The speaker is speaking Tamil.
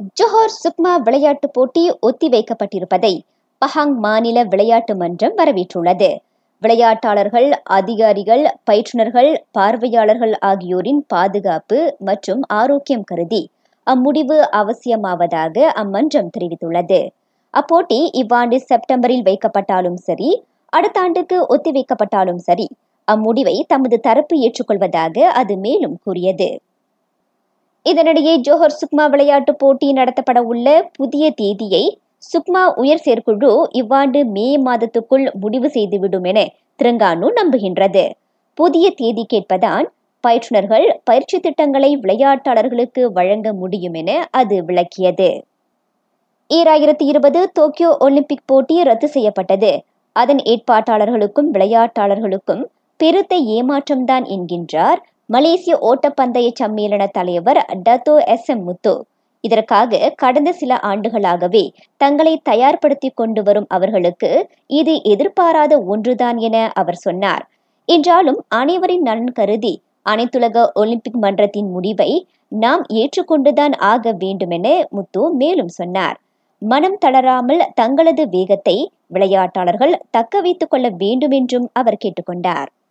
ஜோஹர் சுக்மா விளையாட்டுப் போட்டி ஒத்திவைக்கப்பட்டிருப்பதை பஹாங் மாநில விளையாட்டு மன்றம் வரவேற்றுள்ளது. விளையாட்டாளர்கள் அதிகாரிகள் பயிற்றுனர்கள் பார்வையாளர்கள் ஆகியோரின் பாதுகாப்பு மற்றும் ஆரோக்கியம் கருதி அம்முடிவு அவசியமாவதாக அம்மன்றம் தெரிவித்துள்ளது. அப்போட்டி இவ்வாண்டு செப்டம்பரில் வைக்கப்பட்டாலும் சரி அடுத்த ஆண்டுக்கு ஒத்திவைக்கப்பட்டாலும் சரி அம்முடிவை தமது தரப்பு ஏற்றுக்கொள்வதாக அது மேலும் கூறியது. இதனிடையே ஜோஹர் சுக்மா விளையாட்டுப் போட்டி நடத்தப்பட உள்ள புதிய தேதியை சுக்மா உயர் செயற்குழு இவ்வாண்டு மே மாதத்துக்குள் முடிவு செய்துவிடும் என திருங்கானு நம்புகின்றது. புதிய தேதி கேட்பதான் பயிற்றுனர்கள் பயிற்சி திட்டங்களை விளையாட்டாளர்களுக்கு வழங்க முடியும் என அது விளக்கியது. ஈராயிரத்தி இருபது டோக்கியோ ஒலிம்பிக் போட்டி ரத்து செய்யப்பட்டது. அதன் ஏற்பாட்டாளர்களுக்கும் விளையாட்டாளர்களுக்கும் பெருத்த ஏமாற்றம்தான் என்கின்றார் மலேசிய ஓட்டப்பந்தய சம்மேளன தலைவர் டத்தோ எஸ் எம் முத்து. இதற்காக கடந்த சில ஆண்டுகளாகவே தங்களை தயார்படுத்திக் கொண்டு வரும் அவர்களுக்கு இது எதிர்பாராத ஒன்றுதான் என அவர் சொன்னார். என்றாலும் அனைவரின் நலன் கருதி அனைத்துலக ஒலிம்பிக் மன்றத்தின் முடிவை நாம் ஏற்றுக்கொண்டுதான் ஆக வேண்டுமென முத்து மேலும் சொன்னார். மனம் தளராமல் தங்களது வேகத்தை விளையாட்டாளர்கள் தக்க வைத்துக் கொள்ள வேண்டும் என்றும் அவர் கேட்டுக்கொண்டார்.